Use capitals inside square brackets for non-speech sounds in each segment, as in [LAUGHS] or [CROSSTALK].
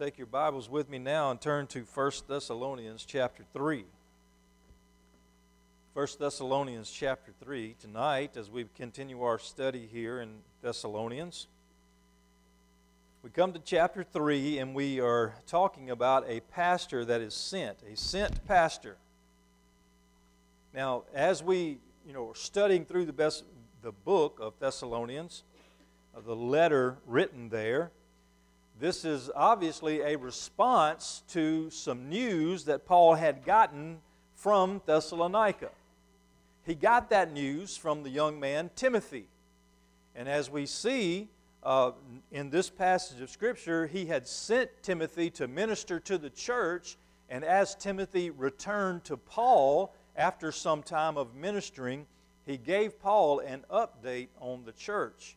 take your Bibles with me now and turn to 1 Thessalonians chapter 3. 1 Thessalonians chapter 3 tonight as we continue our study here in Thessalonians. We come to chapter 3 and we are talking about a pastor that is sent, a sent pastor. Now, as we, you know, are studying through the best the book of Thessalonians, uh, the letter written there, this is obviously a response to some news that Paul had gotten from Thessalonica. He got that news from the young man Timothy. And as we see uh, in this passage of Scripture, he had sent Timothy to minister to the church. And as Timothy returned to Paul after some time of ministering, he gave Paul an update on the church.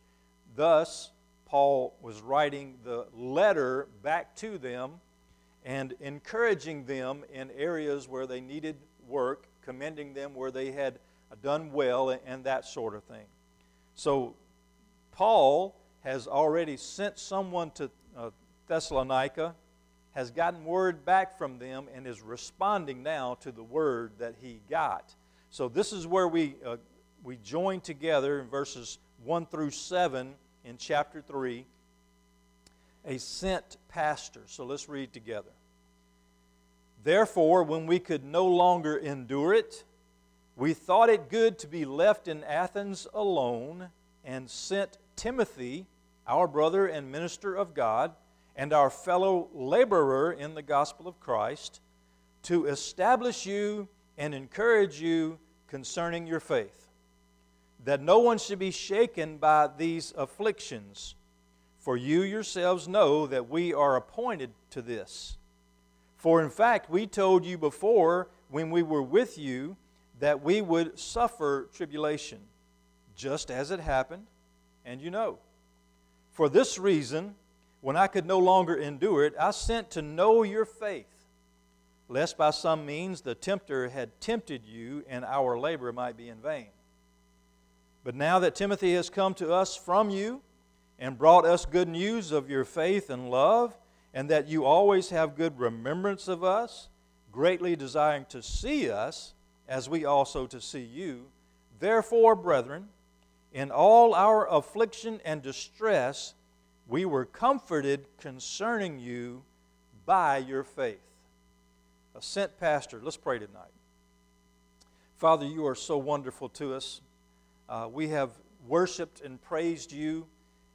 Thus, Paul was writing the letter back to them and encouraging them in areas where they needed work, commending them where they had done well, and that sort of thing. So, Paul has already sent someone to uh, Thessalonica, has gotten word back from them, and is responding now to the word that he got. So, this is where we, uh, we join together in verses 1 through 7 in chapter 3, a sent pastor. So let's read together. Therefore, when we could no longer endure it, we thought it good to be left in Athens alone and sent Timothy, our brother and minister of God, and our fellow laborer in the gospel of Christ, to establish you and encourage you concerning your faith that no one should be shaken by these afflictions. For you yourselves know that we are appointed to this. For in fact, we told you before when we were with you that we would suffer tribulation, just as it happened, and you know. For this reason, when I could no longer endure it, I sent to know your faith, lest by some means the tempter had tempted you and our labor might be in vain. But now that Timothy has come to us from you and brought us good news of your faith and love, and that you always have good remembrance of us, greatly desiring to see us, as we also to see you, therefore, brethren, in all our affliction and distress, we were comforted concerning you by your faith. A sent pastor. Let's pray tonight. Father, you are so wonderful to us. Uh, we have worshiped and praised you,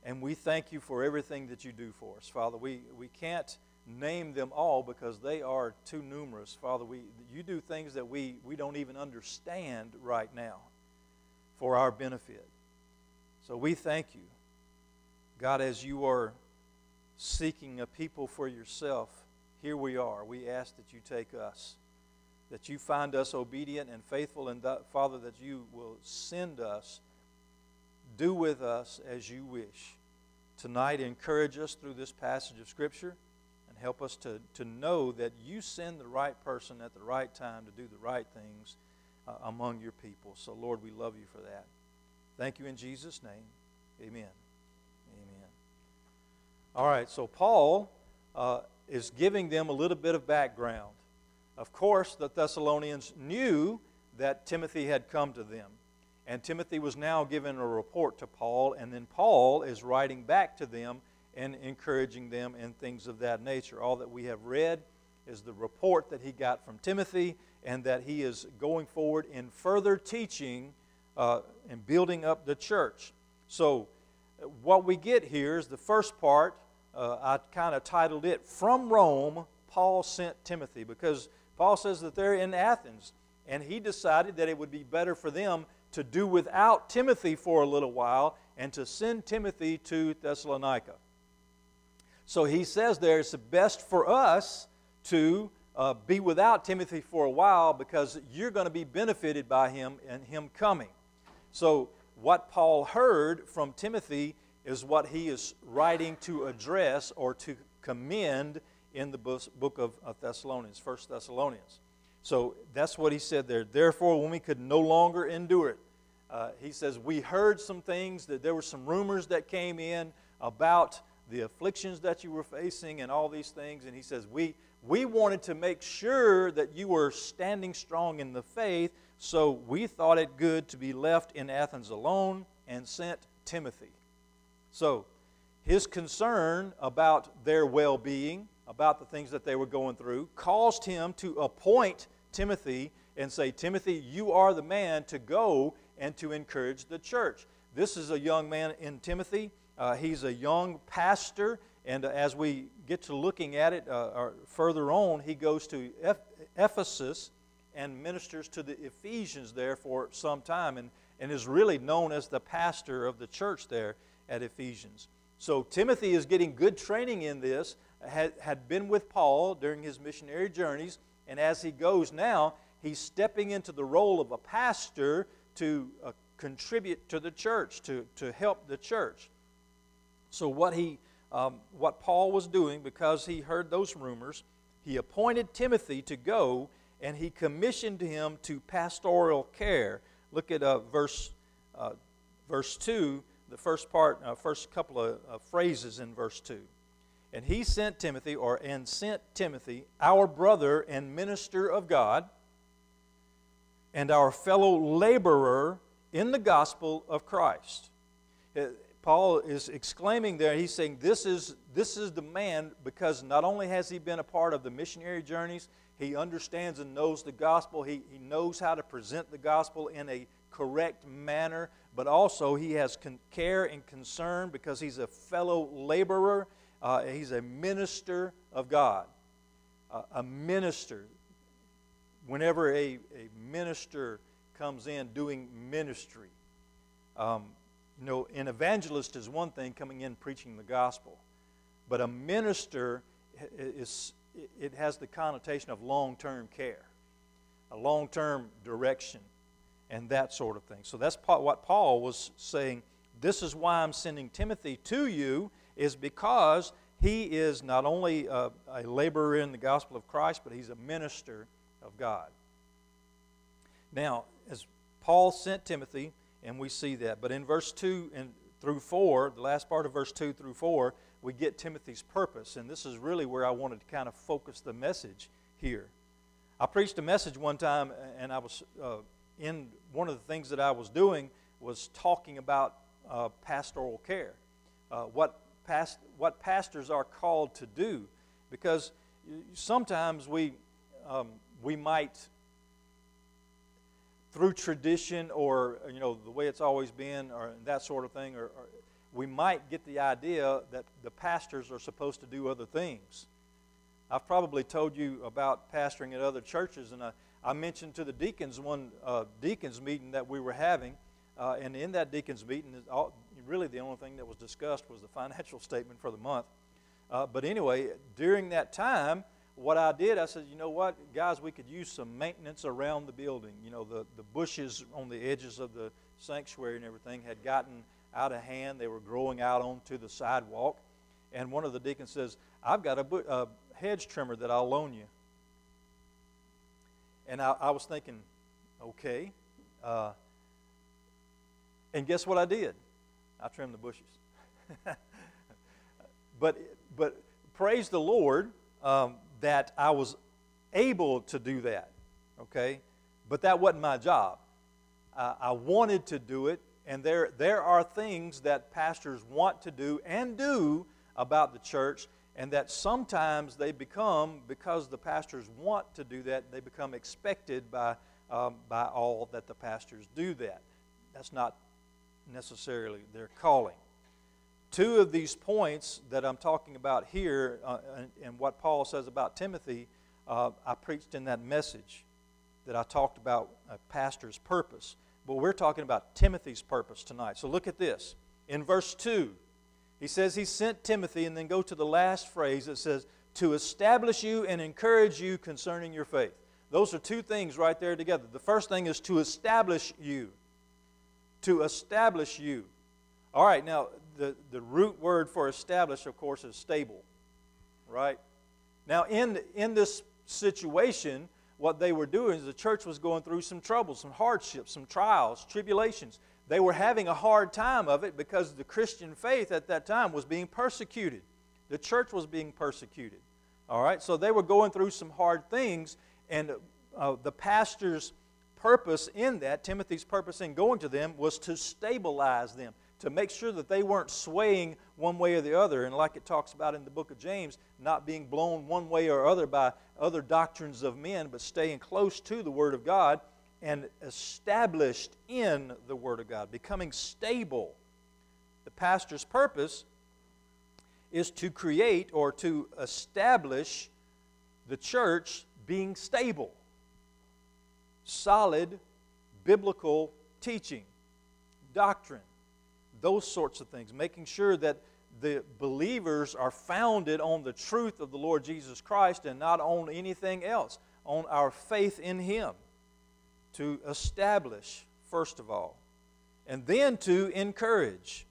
and we thank you for everything that you do for us. Father, we, we can't name them all because they are too numerous. Father, we, you do things that we, we don't even understand right now for our benefit. So we thank you. God, as you are seeking a people for yourself, here we are. We ask that you take us that you find us obedient and faithful, and that, Father, that you will send us, do with us as you wish. Tonight, encourage us through this passage of Scripture and help us to, to know that you send the right person at the right time to do the right things uh, among your people. So, Lord, we love you for that. Thank you in Jesus' name. Amen. Amen. All right, so Paul uh, is giving them a little bit of background. Of course, the Thessalonians knew that Timothy had come to them. And Timothy was now given a report to Paul, and then Paul is writing back to them and encouraging them in things of that nature. All that we have read is the report that he got from Timothy, and that he is going forward in further teaching uh, and building up the church. So, uh, what we get here is the first part. Uh, I kind of titled it From Rome, Paul Sent Timothy, because Paul says that they're in Athens, and he decided that it would be better for them to do without Timothy for a little while and to send Timothy to Thessalonica. So he says there it's best for us to uh, be without Timothy for a while because you're going to be benefited by him and him coming. So, what Paul heard from Timothy is what he is writing to address or to commend in the book of Thessalonians, First Thessalonians. So that's what he said there. Therefore, when we could no longer endure it, uh, he says, we heard some things that there were some rumors that came in about the afflictions that you were facing and all these things. And he says, We, we wanted to make sure that you were standing strong in the faith, so we thought it good to be left in Athens alone and sent Timothy. So, his concern about their well being, about the things that they were going through, caused him to appoint Timothy and say, Timothy, you are the man to go and to encourage the church. This is a young man in Timothy. Uh, he's a young pastor, and uh, as we get to looking at it uh, further on, he goes to Ephesus and ministers to the Ephesians there for some time and, and is really known as the pastor of the church there at Ephesians. So Timothy is getting good training in this, had, had been with Paul during his missionary journeys, and as he goes now, he's stepping into the role of a pastor to uh, contribute to the church, to, to help the church. So, what, he, um, what Paul was doing, because he heard those rumors, he appointed Timothy to go and he commissioned him to pastoral care. Look at uh, verse, uh, verse 2, the first part, uh, first couple of phrases in verse 2. And he sent Timothy, or and sent Timothy, our brother and minister of God, and our fellow laborer in the gospel of Christ. Uh, Paul is exclaiming there, he's saying, this is, this is the man because not only has he been a part of the missionary journeys, he understands and knows the gospel, he, he knows how to present the gospel in a correct manner, but also he has con- care and concern because he's a fellow laborer, uh, he's a minister of God. Uh, a minister. Whenever a, a minister comes in doing ministry, um, you know, an evangelist is one thing coming in preaching the gospel, but a minister is it has the connotation of long-term care, a long-term direction, and that sort of thing. So that's what Paul was saying. This is why I'm sending Timothy to you, is because he is not only a, a laborer in the gospel of Christ, but he's a minister of God. Now, as Paul sent Timothy, and we see that. But in verse 2 and through 4, the last part of verse 2 through 4, we get Timothy's purpose. And this is really where I wanted to kind of focus the message here. I preached a message one time, and I was uh, in one of the things that I was doing was talking about uh, pastoral care, uh, what, past, what pastors are called to do. Because sometimes we, um, we might through tradition or you know the way it's always been or that sort of thing or, or, we might get the idea that the pastors are supposed to do other things i've probably told you about pastoring at other churches and i, I mentioned to the deacons one uh, deacons meeting that we were having uh, and in that deacons meeting really the only thing that was discussed was the financial [LAUGHS] statement for the month uh, but anyway during that time what I did, I said, you know what, guys, we could use some maintenance around the building. You know, the, the bushes on the edges of the sanctuary and everything had gotten out of hand. They were growing out onto the sidewalk. And one of the deacons says, I've got a, bu- a hedge trimmer that I'll loan you. And I, I was thinking, okay. Uh, and guess what I did? I trimmed the bushes. [LAUGHS] but, but praise the Lord. Um, that I was able to do that, okay? But that wasn't my job. Uh, I wanted to do it, and there, there are things that pastors want to do and do about the church, and that sometimes they become, because the pastors want to do that, they become expected by, um, by all that the pastors do that. That's not necessarily their calling. Two of these points that I'm talking about here uh, and, and, what Paul says about Timothy, uh, I preached in that message that I talked about a pastor's purpose. But we're talking about Timothy's purpose tonight. So look at this. In verse 2, he says he sent Timothy, and then go to the last phrase that says, to establish you and encourage you concerning your faith. Those are two things right there together. The first thing is to establish you. To establish you. All right, now the, the root word for establish, of course, is stable, right? Now, in, in this situation, what they were doing is the church was going through some troubles, some hardships, some trials, tribulations. they were having a hard time of it because the Christian faith at that time was being persecuted. The church was being persecuted. All right, so they were going through some hard things, and uh, the pastor's purpose in that, Timothy's purpose in going to them, was to stabilize them, to make sure that they weren't swaying one way or the other. And like it talks about in the book of James, not being blown one way or other by other doctrines of men, but staying close to the Word of God and established in the Word of God, becoming stable. The pastor's purpose is to create or to establish the church being stable, solid biblical teaching, doctrine, those sorts of things, making sure that the believers are founded on the truth of the Lord Jesus Christ and not on anything else, on our faith in Him. To establish, first of all, and then to encourage.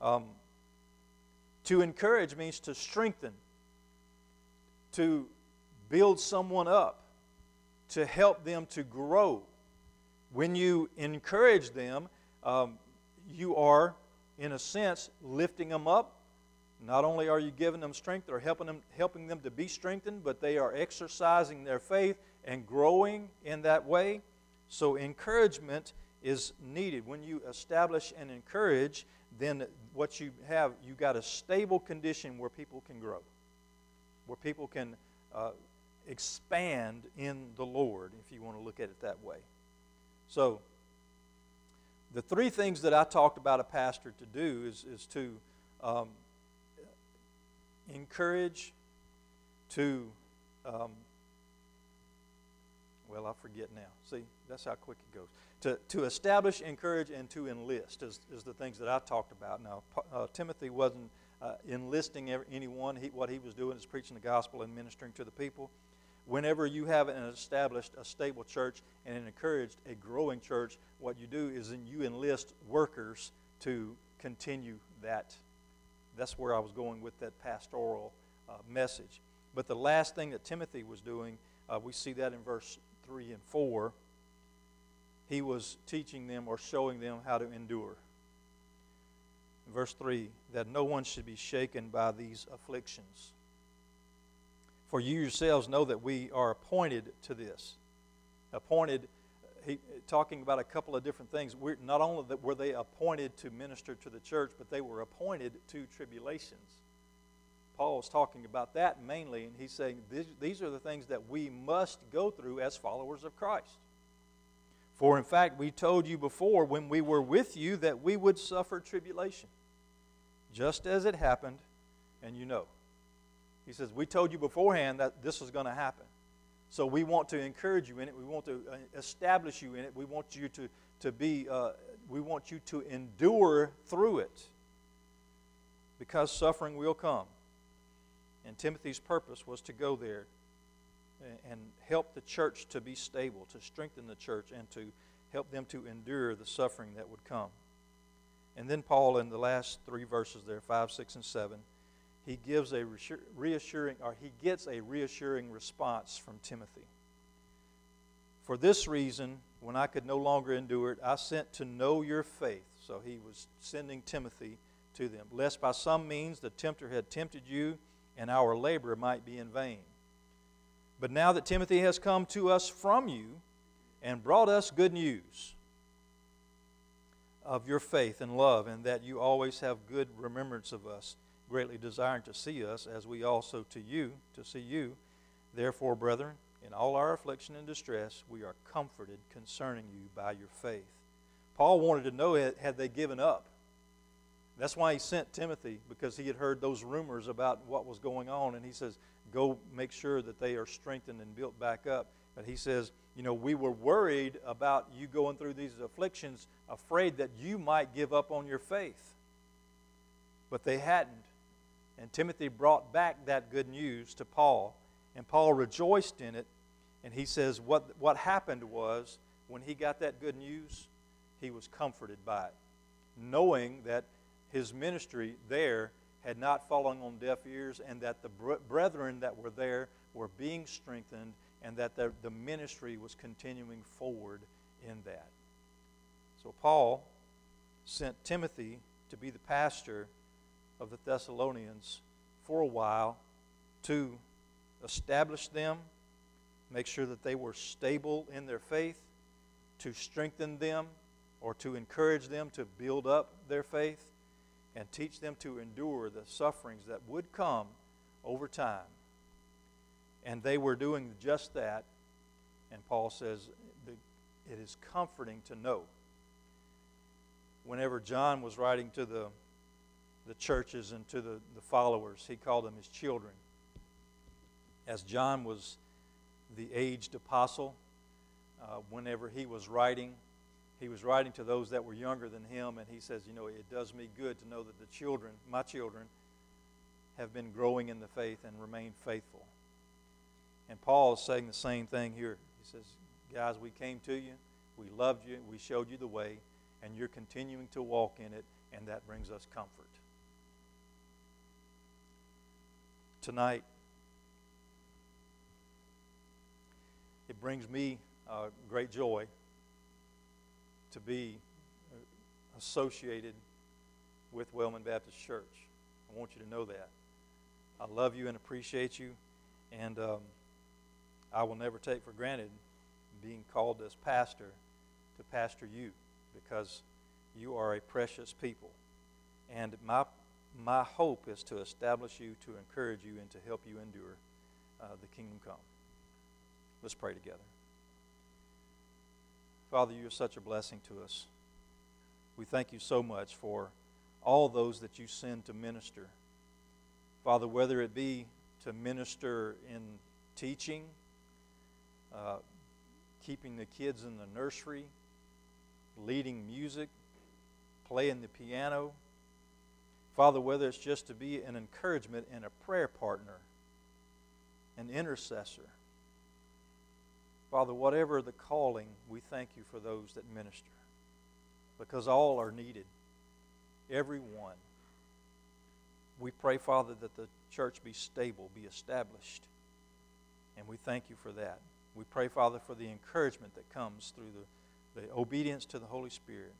Um, to encourage means to strengthen, to build someone up, to help them to grow. When you encourage them, um, you are, in a sense, lifting them up. Not only are you giving them strength or helping them, helping them to be strengthened, but they are exercising their faith and growing in that way. So, encouragement is needed. When you establish and encourage, then what you have, you've got a stable condition where people can grow, where people can uh, expand in the Lord, if you want to look at it that way. So, the three things that I talked about a pastor to do is, is to um, encourage, to, um, well, I forget now. See, that's how quick it goes to, to establish, encourage, and to enlist is, is the things that I talked about. Now, uh, Timothy wasn't uh, enlisting anyone. He, what he was doing is preaching the gospel and ministering to the people. Whenever you have an established, a stable church and an encouraged, a growing church, what you do is then you enlist workers to continue that. That's where I was going with that pastoral uh, message. But the last thing that Timothy was doing, uh, we see that in verse 3 and 4 he was teaching them or showing them how to endure. Verse 3 that no one should be shaken by these afflictions. For you yourselves know that we are appointed to this. Appointed, he, talking about a couple of different things. We're, not only that were they appointed to minister to the church, but they were appointed to tribulations. Paul was talking about that mainly, and he's saying these, these are the things that we must go through as followers of Christ. For in fact, we told you before when we were with you that we would suffer tribulation, just as it happened, and you know. He says, We told you beforehand that this was going to happen. So we want to encourage you in it. We want to uh, establish you in it. We want you to, to be, uh, we want you to endure through it because suffering will come. And Timothy's purpose was to go there and help the church to be stable, to strengthen the church, and to help them to endure the suffering that would come. And then Paul, in the last three verses there, 5, 6, and 7, he gives a reassuring, or he gets a reassuring response from Timothy. For this reason, when I could no longer endure it, I sent to know your faith. So he was sending Timothy to them, lest by some means the tempter had tempted you, and our labor might be in vain. But now that Timothy has come to us from you and brought us good news of your faith and love, and that you always have good remembrance of us, greatly desiring to see us, as we also to you, to see you. Therefore, brethren, in all our affliction and distress, we are comforted concerning you by your faith. Paul wanted to know had they given up. That's why he sent Timothy, because he had heard those rumors about what was going on. And he says, go make sure that they are strengthened and built back up. But he says, you know, we were worried about you going through these afflictions, afraid that you might give up on your faith. But they hadn't. And Timothy brought back that good news to Paul, and Paul rejoiced in it. And he says, what, what happened was, when he got that good news, he was comforted by it, knowing that his ministry there had not fallen on deaf ears, and that the brethren that were there were being strengthened, and that the, the ministry was continuing forward in that. So, Paul sent Timothy to be the pastor of the Thessalonians for a while to establish them, make sure that they were stable in their faith, to strengthen them or to encourage them to build up their faith, and teach them to endure the sufferings that would come over time. And they were doing just that. And Paul says it is comforting to know. Whenever John was writing to the, the churches and to the, the followers, he called them his children. As John was the aged apostle, uh, whenever he was writing, he was writing to those that were younger than him, and he says, You know, it does me good to know that the children, my children, have been growing in the faith and remain faithful. And Paul is saying the same thing here. He says, Guys, we came to you, we loved you, we showed you the way, and you're continuing to walk in it, and that brings us comfort. Tonight, it brings me uh, great joy to be associated with Wellman Baptist Church. I want you to know that. I love you and appreciate you, and um, I will never take for granted being called as pastor to pastor you because you are a precious people. And my, my hope is to establish you, to encourage you, and to help you endure uh, the kingdom come. Let's pray together. Father, you are such a blessing to us. We thank you so much for all those that you send to minister. Father, whether it be to minister in teaching, uh, keeping the kids in the nursery, leading music, playing the piano. Father, whether it's just to be an encouragement and a prayer partner, an intercessor. Father, whatever the calling, we thank you for those that minister because all are needed. Every one. We pray, Father, that the church be stable, be established. And we thank you for that. We pray, Father, for the encouragement that comes through the, the obedience to the Holy Spirit.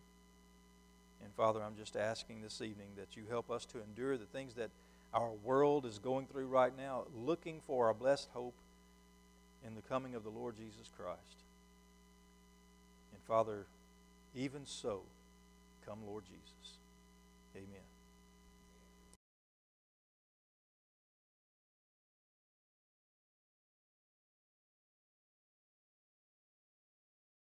And Father, I'm just asking this evening that you help us to endure the things that our world is going through right now, looking for our blessed hope in the coming of the Lord Jesus Christ. And Father, even so, come Lord Jesus. Amen.